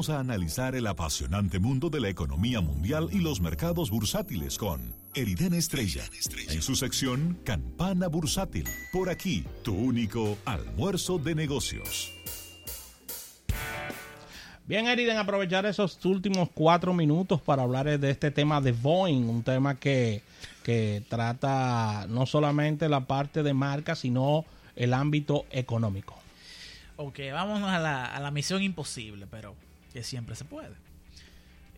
Vamos a analizar el apasionante mundo de la economía mundial y los mercados bursátiles con Eriden Estrella, en su sección Campana Bursátil. Por aquí, tu único almuerzo de negocios. Bien, Eriden, aprovechar esos últimos cuatro minutos para hablar de este tema de Boeing, un tema que, que trata no solamente la parte de marca, sino el ámbito económico. Ok, vámonos a la, a la misión imposible, pero siempre se puede.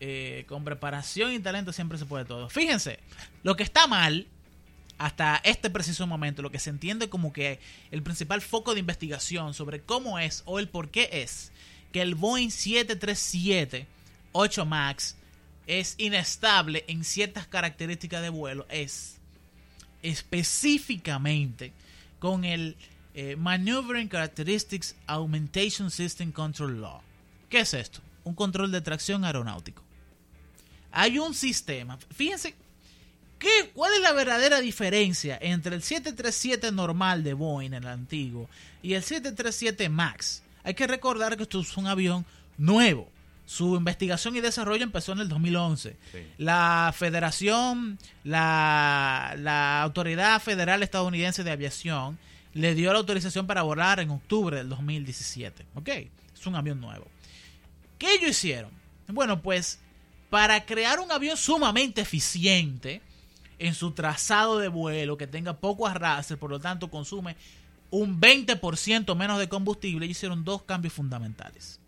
Eh, con preparación y talento siempre se puede todo. Fíjense, lo que está mal hasta este preciso momento, lo que se entiende como que el principal foco de investigación sobre cómo es o el por qué es que el Boeing 737 8 MAX es inestable en ciertas características de vuelo es específicamente con el eh, Maneuvering Characteristics Augmentation System Control Law. ¿Qué es esto? Un control de tracción aeronáutico. Hay un sistema, fíjense, ¿qué, ¿cuál es la verdadera diferencia entre el 737 normal de Boeing, el antiguo, y el 737 MAX? Hay que recordar que esto es un avión nuevo. Su investigación y desarrollo empezó en el 2011. Sí. La Federación, la, la Autoridad Federal Estadounidense de Aviación, le dio la autorización para volar en octubre del 2017. ¿Ok? Es un avión nuevo. ¿Qué ellos hicieron? Bueno, pues para crear un avión sumamente eficiente en su trazado de vuelo, que tenga poco arrastre, por lo tanto consume un 20% menos de combustible, hicieron dos cambios fundamentales.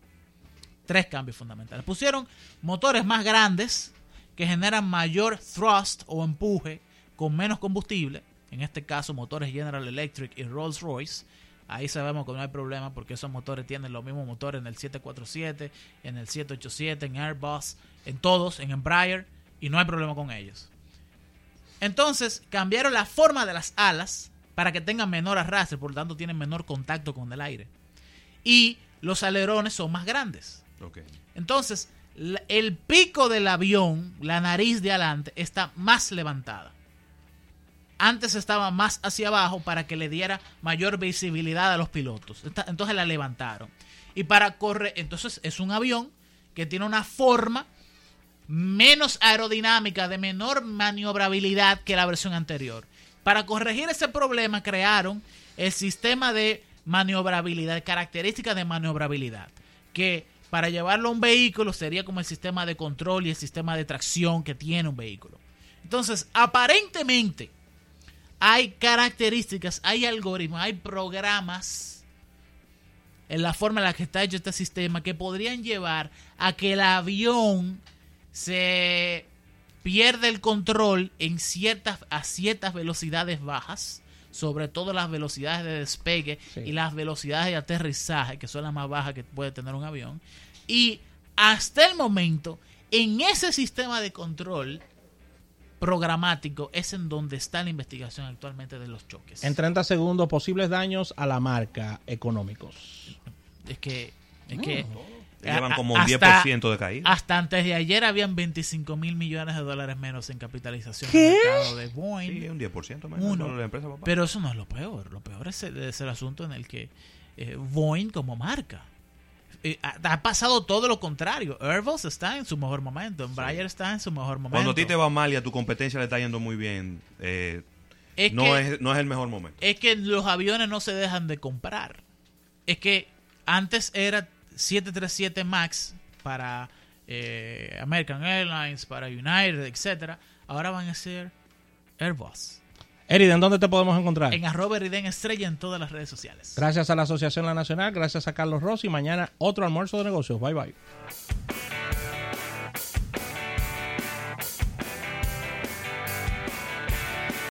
Tres cambios fundamentales. Pusieron motores más grandes que generan mayor thrust o empuje con menos combustible. En este caso, motores General Electric y Rolls Royce. Ahí sabemos que no hay problema porque esos motores tienen los mismos motores en el 747, en el 787, en Airbus, en todos, en Embraer, y no hay problema con ellos. Entonces, cambiaron la forma de las alas para que tengan menor arrastre, por lo tanto tienen menor contacto con el aire. Y los alerones son más grandes. Okay. Entonces, el pico del avión, la nariz de adelante, está más levantada. Antes estaba más hacia abajo para que le diera mayor visibilidad a los pilotos. Entonces la levantaron. Y para correr, entonces es un avión que tiene una forma menos aerodinámica, de menor maniobrabilidad que la versión anterior. Para corregir ese problema crearon el sistema de maniobrabilidad, características de maniobrabilidad, que para llevarlo a un vehículo sería como el sistema de control y el sistema de tracción que tiene un vehículo. Entonces, aparentemente, hay características, hay algoritmos, hay programas en la forma en la que está hecho este sistema que podrían llevar a que el avión se pierde el control en ciertas, a ciertas velocidades bajas, sobre todo las velocidades de despegue sí. y las velocidades de aterrizaje, que son las más bajas que puede tener un avión. Y hasta el momento, en ese sistema de control programático es en donde está la investigación actualmente de los choques. En 30 segundos, posibles daños a la marca económicos. Es que... Es que Llevan como un hasta, 10% de caída. Hasta antes de ayer habían 25 mil millones de dólares menos en capitalización ¿Qué? mercado de Boeing. Sí, un 10% menos. Uno. La empresa, papá. Pero eso no es lo peor. Lo peor es el, es el asunto en el que eh, Boeing como marca eh, ha, pasado todo lo contrario. Airbus está en su mejor momento. Sí. está en su mejor momento. Cuando a ti te va mal y a tu competencia le está yendo muy bien, eh, es no, que, es, no es el mejor momento. Es que los aviones no se dejan de comprar. Es que antes era 737 MAX para eh, American Airlines, para United, etcétera. Ahora van a ser Airbus. Eriden, ¿dónde te podemos encontrar? En arroba Eriden Estrella en todas las redes sociales. Gracias a la Asociación La Nacional, gracias a Carlos Rossi. Mañana otro almuerzo de negocios. Bye bye.